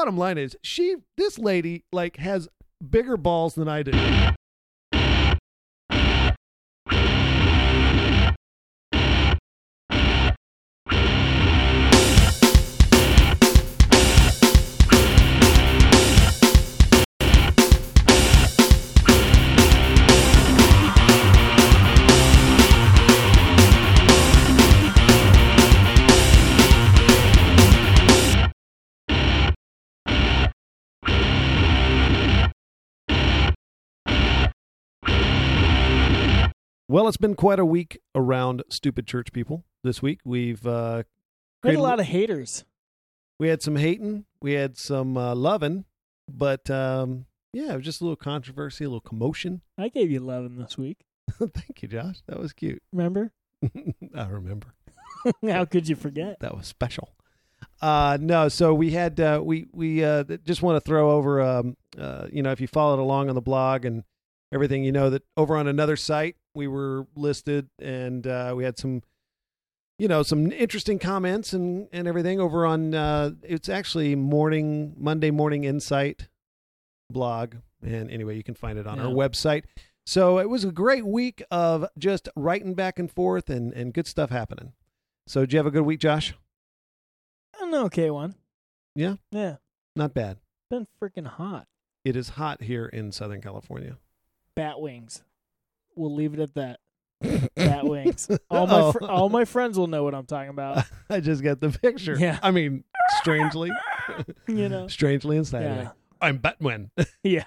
bottom line is she this lady like has bigger balls than I do. Well, it's been quite a week around stupid church people this week. We've uh We had a lot of haters. we had some hating, we had some uh, loving, but um yeah, it was just a little controversy, a little commotion. I gave you 11 this week. Thank you, Josh. That was cute. Remember? I remember. How could you forget? That was special. Uh no, so we had uh we we uh just want to throw over um uh you know, if you followed along on the blog and everything, you know that over on another site we were listed and uh we had some you know, some interesting comments and and everything over on uh it's actually morning Monday morning insight blog and anyway, you can find it on our website. So it was a great week of just writing back and forth and and good stuff happening. So did you have a good week, Josh? An okay one. Yeah? Yeah. Not bad. Been freaking hot. It is hot here in Southern California. Bat wings. We'll leave it at that. Bat wings. All my fr- all my friends will know what I'm talking about. I just got the picture. Yeah. I mean, strangely, You know. strangely inside. Yeah. I'm Batman. Yeah.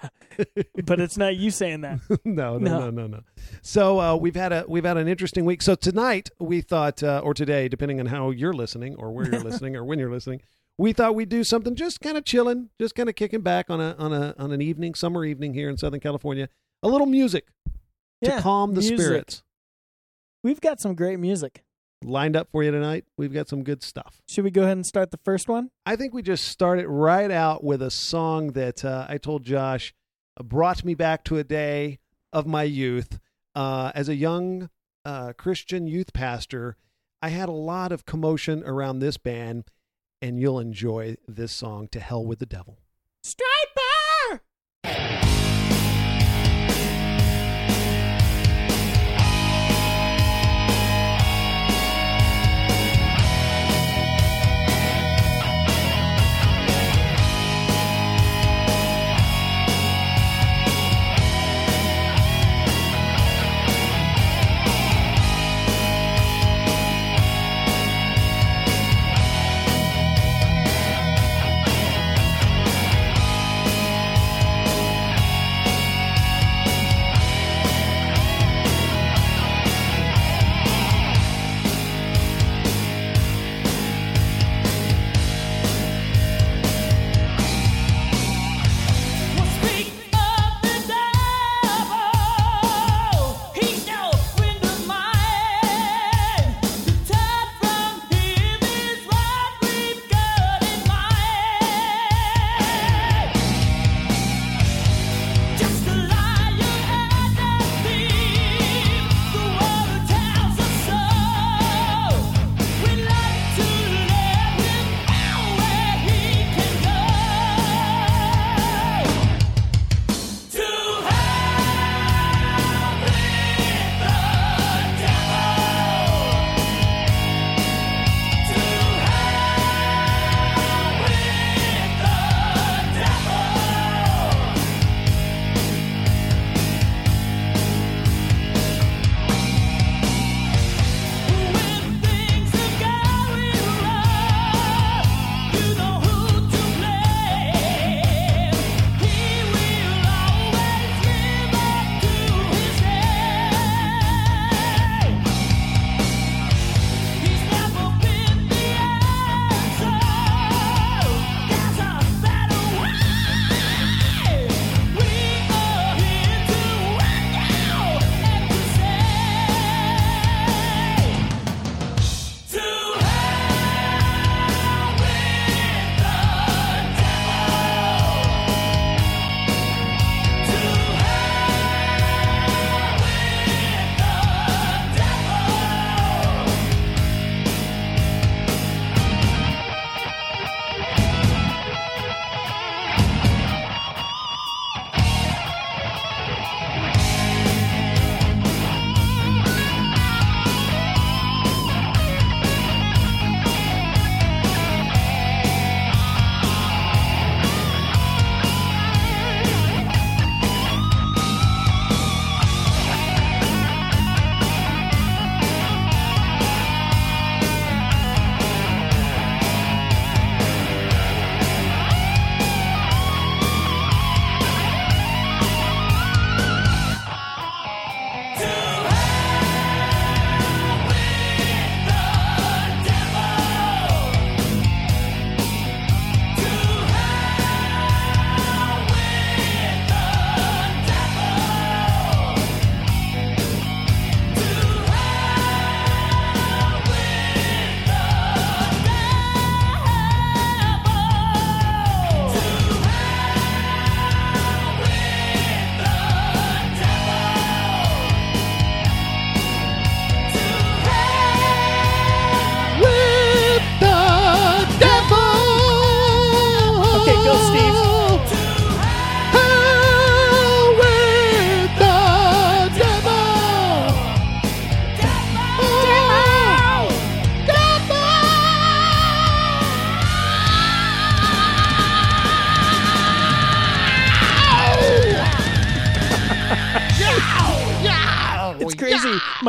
But it's not you saying that. no, no, No. no, no, no. So uh, we've had a we've had an interesting week. So tonight we thought, uh, or today, depending on how you're listening, or where you're listening, or when you're listening, we thought we'd do something just kind of chilling, just kind of kicking back on a on a on an evening, summer evening here in Southern California. A little music to Yeah, calm the music. spirits. We've got some great music. Lined up for you tonight. We've got some good stuff. Should we go ahead and start the first one? I think we just started right out with a song that uh, I told Josh uh, brought me back to a day of my youth. Uh, as a young uh, Christian youth pastor, I had a lot of commotion around this band, and you'll enjoy this song, To Hell with the Devil.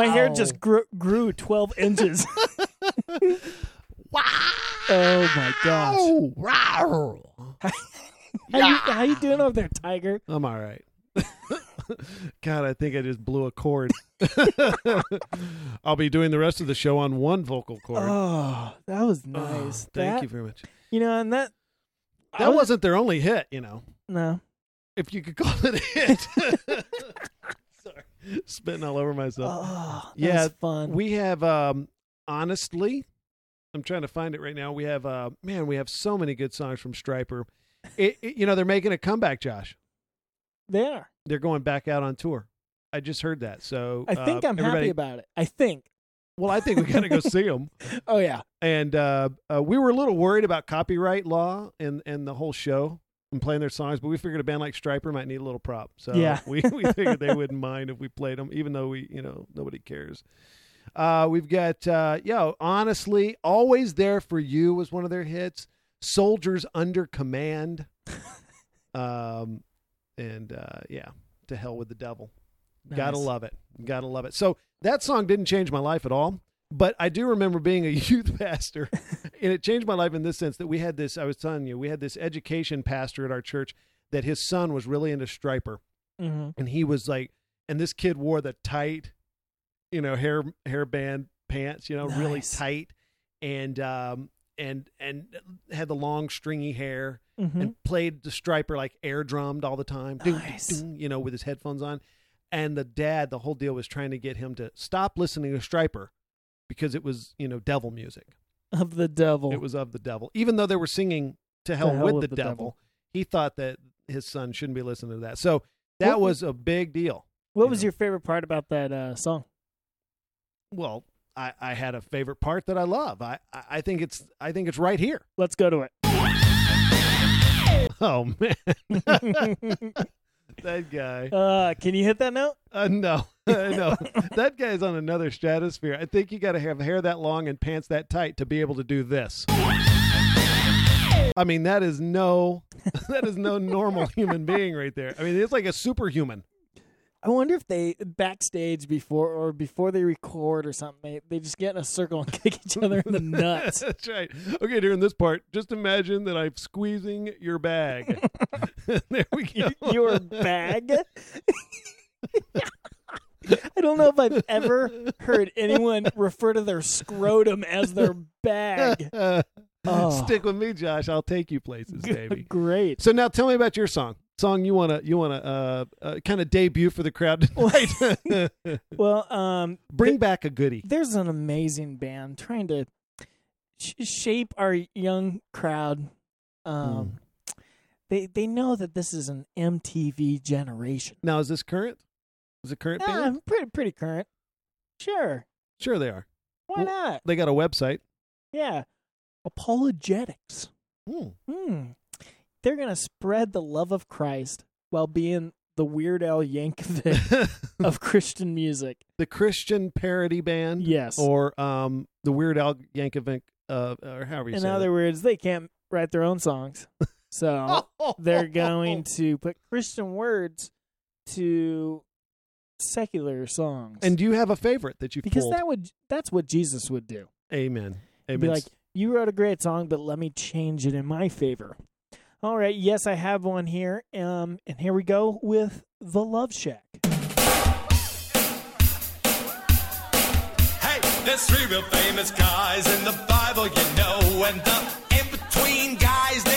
My hair just grew, grew 12 inches. Wow. Oh my gosh. Wow. How, you, how you doing over there, Tiger? I'm all right. God, I think I just blew a chord. I'll be doing the rest of the show on one vocal cord. Oh, that was Oh, nice. thank that, you very much. You know, and that that was- wasn't their only hit, you know, No. if you could call it a hit. Spitting all over myself. Oh, Yeah, fun. we have, um, honestly, I'm trying to find it right now. We have, uh, man, we have so many good songs from Stryper. It, it- you know, they're making a comeback, Josh. they are. They're going back out on tour. I just heard that. So I think uh, I'm happy about it. I think. Well, I think we got to go see them. Oh yeah. And uh, uh, we were a little worried about copyright law and, and the whole show and playing their songs, but we figured a band like Stryper might need a little prop. So Yeah. we, we figured they wouldn't mind if we played them, even though we, you know, nobody cares. Uh, we've got, uh, yo, honestly, Always There for You was one of their hits. Soldiers Under Command. um, and uh, yeah, to hell with the devil. Gotta love it. Gotta love it. So that song didn't change my life at all. But I do remember being a youth pastor, and it changed my life in this sense that we had this. I was telling you, we had this education pastor at our church that his son was really into Stryper, hmm and he was like, and this kid wore the tight, you know, hair hairband pants, you know, really tight, and um and and had the long stringy hair, hmm and played the Stryper like air drummed all the time, Ding, ding, Nice. ding, you know, with his headphones on. And the dad, the whole deal was trying to get him to stop listening to Stryper because it was, you know, devil music. Of the devil. It was of the devil. Even though they were singing to hell, hell with, with the, the devil, devil. he thought that his son shouldn't be listening to that. So that What- was a big deal. what you was know. your favorite part about that uh, song? Well, I, I had a favorite part that I love. I I think it's I think it's right here. Let's go to it. Oh man, that guy. uh, can you hit that note? Uh, no, no, that guy's on another stratosphere. I think you got to have hair that long and pants that tight to be able to do this. I mean, that is no, that is no normal human being right there. I mean, it's like a superhuman. I wonder if they backstage before or before they record or something, they, they just get in a circle and kick each other in the nuts. That's right. Okay, during this part, just imagine that I'm squeezing your bag. there we go. Your bag. I don't know if I've ever heard anyone refer to their scrotum as their bag. Oh. Stick with me, Josh. I'll take you places, baby. Great. So now tell me about your song. Song you wanna you wanna uh, uh kind of debut for the crowd tonight. Well, um, Bring back a goodie. there's an amazing band trying to sh- shape our young crowd. Um, they they know that this is an MTV generation. Now is this current? Is it current Yeah, band? pretty pretty current. Sure, Sure they are. why Well- not? They got a website. Yeah, ApologetiX. Hmm. Hmm. They're gonna spread the love of Christ while being the Weird Al Yankovic of Christian music. the Christian parody band. Yes. Or um the Weird Al Yankovic uh or however you say. In other words, they can't write their own songs, so they're going to put Christian words to secular songs. And do you have a favorite that you because pulled? that would that's what Jesus would do. Amen. Amen. be like, "You wrote a great song, but let me change it in my favor." All right, yes, I have one here. Um, and here we go with the Love Shack. Hey, there's three real famous guys in the Bible, you know, and the in-between guy's. They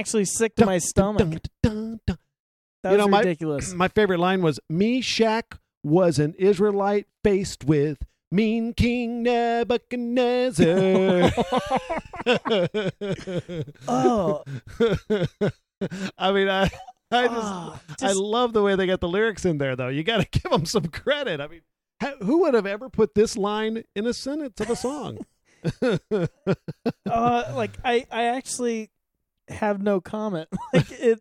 actually sick to my stomach. Dun, dun. That You was know, ridiculous. My favorite line was Meshach was an Israelite faced with mean King Nebuchadnezzar. oh, I mean, I, I just, oh, I love the way they got the lyrics in there, though. You got to give them some credit. I mean, who would have ever put this line in a sentence of a song? uh, like I, I actually have no comment. Like it,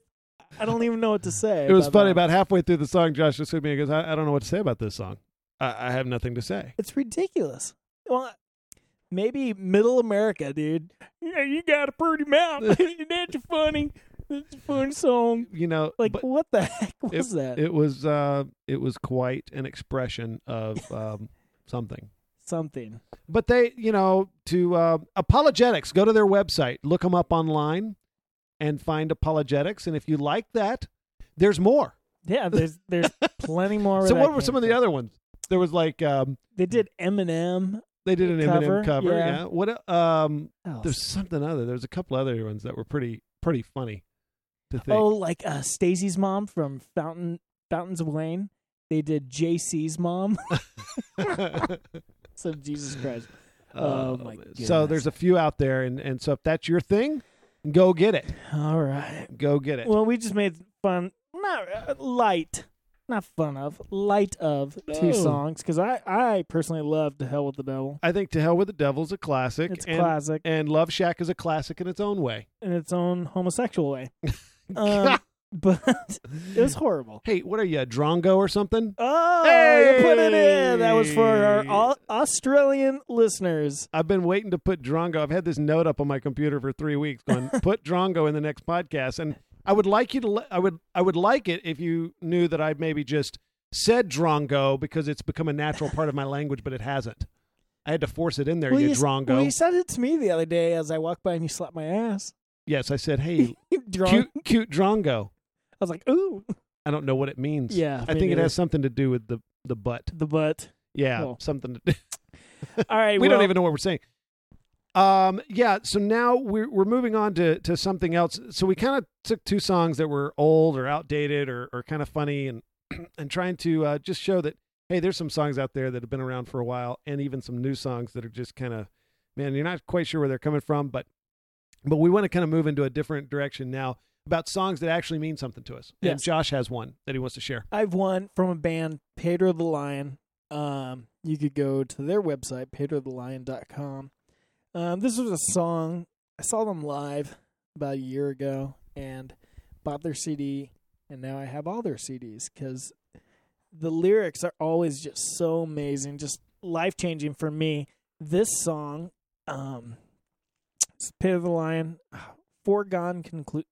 I don't even know what to say. it was funny. that. About halfway through the song, Josh just looked at me and goes, I, I don't know what to say about this song. I, I have nothing to say. It's ridiculous. Well, maybe middle America, dude. Yeah, you got a pretty mouth. That's funny. That's a fun song. You know, Like, what the heck was that? it was uh, it was quite an expression of um, something. Something. But they, you know, to uh, ApologetiX, go to their website, look them up online, and find ApologetiX. And if you like that, there's more. Yeah, there's there's plenty more. so what were some of the other ones? There was like um, They did Eminem. they did an Cover, Eminem cover. yeah. Yeah. What? Um, Else? there's something other. There's a couple other ones that were pretty pretty funny to think. Oh, like uh, Stacey's mom from Fountain Fountains of Wayne. They did JC's mom. so Jesus Christ. Oh, my god. So there's a few out there, and and so if that's your thing, go get it. All right. Go get it. Well, we just made fun, not uh, light, not fun of, light of two No. songs because I, I personally love "To Hell with the Devil." I think "To Hell with the Devil's a classic. It's and, classic and Love Shack is a classic in its own way. in its own homosexual way, um, but it was horrible. Hey, what are you, a Drongo or something? Oh, you put it in. That was for our Hey. Australian listeners. I've been waiting to put Drongo. I've had this note up on my computer for three weeks, going put Drongo in the next podcast. And I would like you to. le- I would. I would like it if you knew that I maybe just said Drongo because it's become a natural part of my language, but it hasn't. I had to force it in there. Well, you you, Drongo. well, you said it to me the other day as I walked by and you slapped my ass. yes, I said, hey, Drunk. cute, cute Drongo. I was like, ooh, I don't know what it means. Yeah, I think it has something to do with the the butt. the butt. Yeah, Cool. something to do. All right, we don't even know what we're saying. Um, yeah. So now we're we're moving on to to something else. So we kind of took two songs that were old or outdated or or kind of funny and and trying to uh, just show that hey, there's some songs out there that have been around for a while, and even some new songs that are just kind of man, you're not quite sure where they're coming from, but but we want to kind of move into a different direction now about songs that actually mean something to us. And Josh has one that he wants to share. I've one from a band, Pedro the Lion. Um, you could go to their website, pedrothelion.com. Um, this was a song. I saw them live about a year ago and bought their CD, and now I have all their CDs because the lyrics are always just so amazing, just life changing for me. This song, um, it's Pedro the Lion, Foregone Conclude.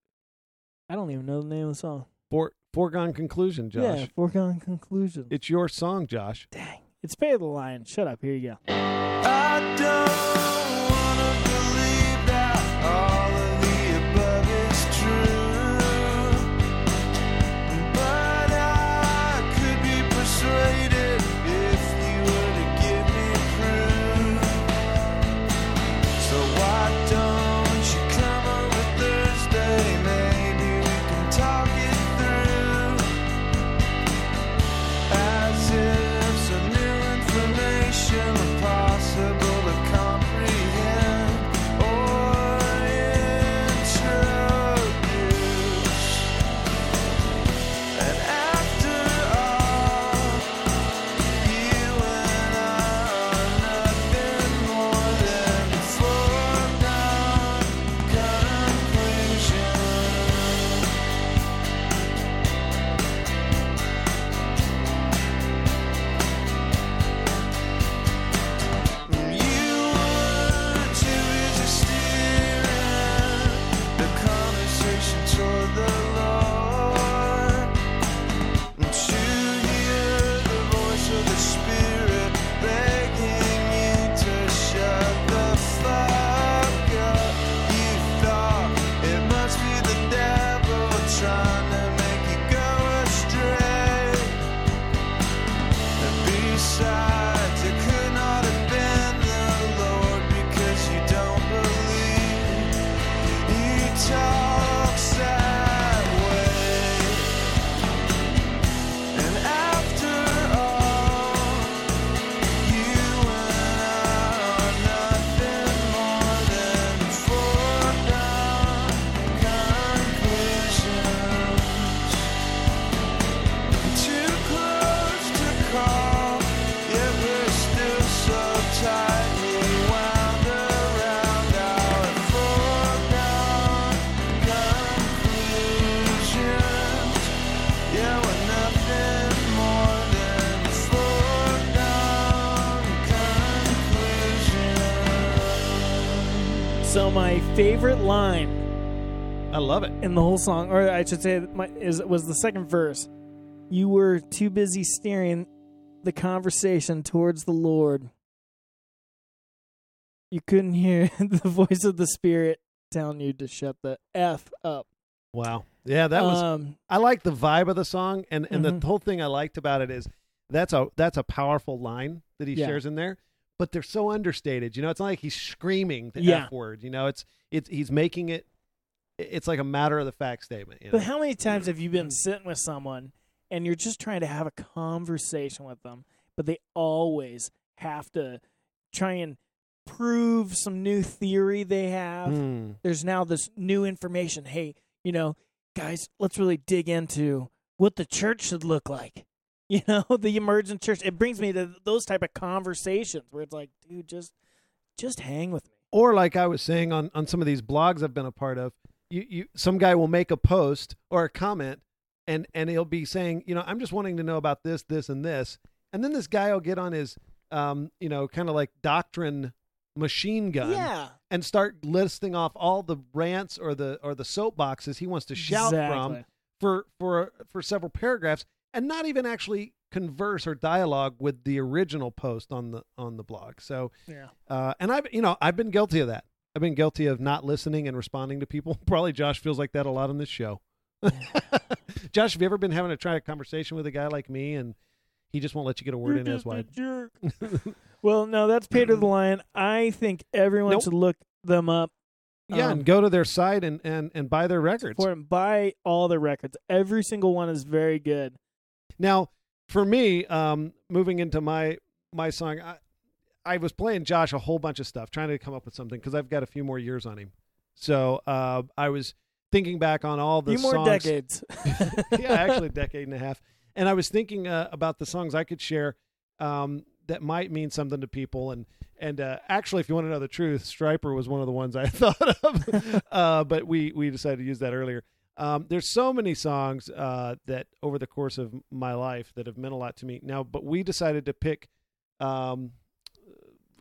I don't even know the name of the song. For foregone conclusion, Josh. Yeah, foregone conclusion. It's your song, Josh. Dang. It's Pedro the Lion. Shut up. Here you go. So my favorite line I love it. in the whole song, or I should say, my, is was the second verse. You were too busy steering the conversation towards the Lord. You couldn't hear the voice of the Spirit telling you to shut the f up. Wow. Yeah, that was. um, I like the vibe of the song, and and Mhm. the whole thing I liked about it is that's a that's a powerful line that he Yeah. shares in there. But they're so understated. You know, it's not like he's screaming the Yeah. f word. You know, it's it's he's making it. It's like a matter of the fact statement. You know? But how many times have you been sitting with someone and you're just trying to have a conversation with them, but they always have to try and prove some new theory they have? Hmm. There's now this new information. Hey, you know, guys, let's really dig into what the church should look like. You know, the emergent church. It brings me to those type of conversations where it's like, dude, just just hang with me. or like I was saying on on some of these blogs I've been a part of, you you some guy will make a post or a comment and and he'll be saying, you know, I'm just wanting to know about this, this, and this, and then this guy will get on his, um, you know, kind of like doctrine machine gun Yeah. and start listing off all the rants or the or the soapboxes he wants to shout Exactly. from for for for several paragraphs and not even actually converse or dialogue with the original post on the on the blog. So Yeah. uh, and I've you know I've been guilty of that. I've been guilty of not listening and responding to people. Probably Josh feels like that a lot on this show. Josh, have you ever been having to try a conversation with a guy like me and he just won't let you get a word You're in as wide? jerk. well, no, that's Peter the Lion. I think everyone Nope. should look them up. Yeah, Um, and go to their site and and and buy their records. For them, buy all their records. Every single one is very good. Now, for me, um, moving into my my song, I, I was playing Josh a whole bunch of stuff, trying to come up with something because I've got a few more years on him. So uh, I was thinking back on all the Few more songs. decades. yeah, actually, a decade and a half. And I was thinking uh, about the songs I could share um, that might mean something to people. And and uh, actually, if you want to know the truth, Stryper was one of the ones I thought of, uh, but we we decided to use that earlier. Um, there's so many songs uh, that over the course of my life that have meant a lot to me. Now, but we decided to pick um,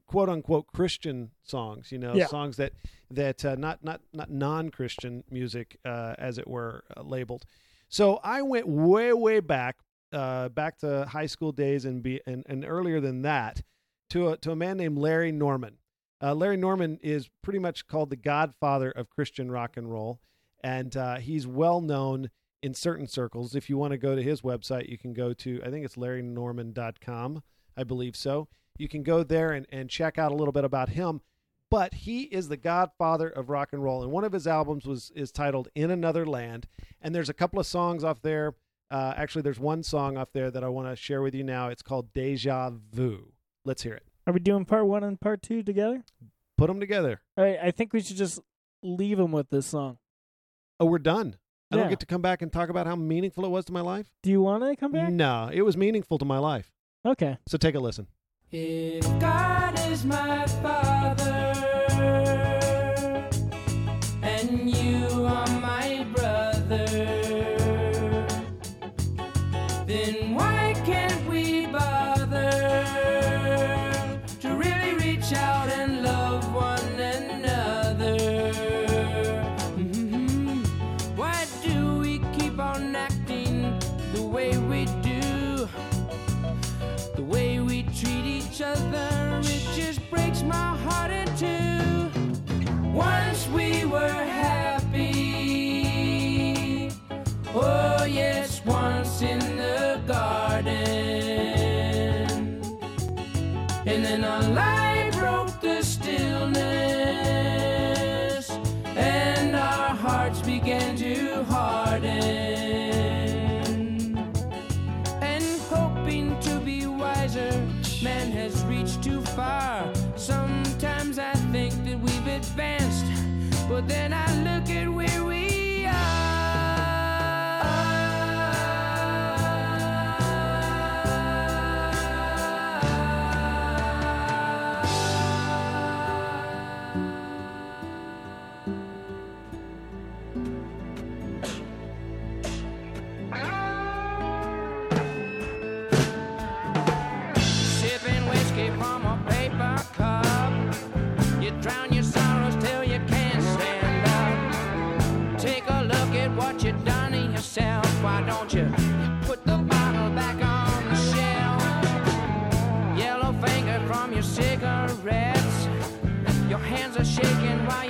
quote unquote Christian songs. You know, Yeah. songs that that uh, not not not non Christian music, uh, as it were, uh, labeled. So I went way way back, uh, back to high school days and be and, and earlier than that, to a to a man named Larry Norman. Uh, Larry Norman is pretty much called the godfather of Christian rock and roll, and uh, he's well known in certain circles. If you want to go to his website, you can go to I think it's larrynorman.com. I believe so. You can go there and, and check out a little bit about him. But he is the godfather of rock and roll, and one of his albums was is titled "In Another Land." And there's a couple of songs off there. Uh, actually, there's one song off there that I want to share with you now. It's called "Deja Vu." Let's hear it. Are we doing part one and part two together? Put them together. All right, I think we should just leave them with this song. Oh, we're done. I Yeah. don't get to come back and talk about how meaningful it was to my life. Do you want to come back? No, it was meaningful to my life. Okay. So take a listen. If God is my father shaking while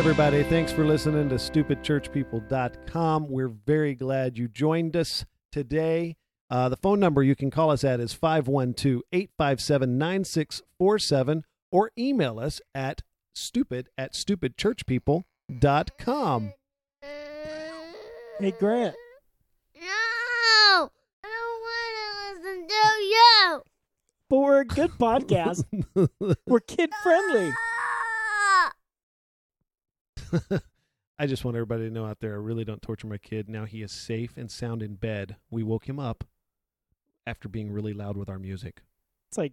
everybody. Thanks for listening to stupidchurchpeople.com. We're very glad you joined us today. Uh, the phone number you can call us at is 512 857 9647 or email us at stupid at stupidchurchpeople.com. Hey, Grant. No, I don't want to listen to you. But we're a good podcast. we're kid friendly. I just want everybody to know out there I really don't torture my kid. Now he is safe and sound in bed. We woke him up after being really loud with our music. It's like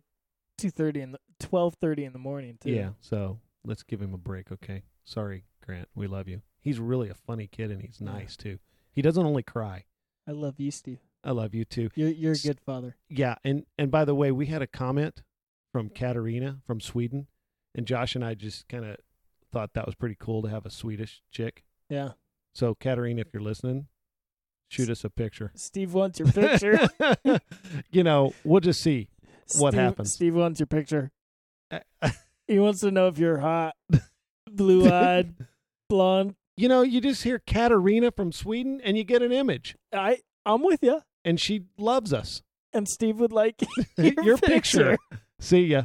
two thirty in the twelve thirty in the morning too. Yeah, so let's give him a break, okay? Sorry, Grant. We love you. He's really a funny kid and he's nice too. He doesn't only cry. I love you, Steve. I love you too. You're you're a good father. Yeah, and and by the way, we had a comment from Katarina from Sweden, and Josh and I just kind of thought that was pretty cool to have a Swedish chick. Yeah. So Katarina, if you're listening, shoot us a picture. Steve wants your picture. you know, we'll just see. What happens? Steve wants your picture. Uh, he wants to know if you're hot, blue eyed, blonde. you know, you just hear Katarina from Sweden, and you get an image, I I'm with you. and she loves us. And Steve would like your, Your picture. See ya.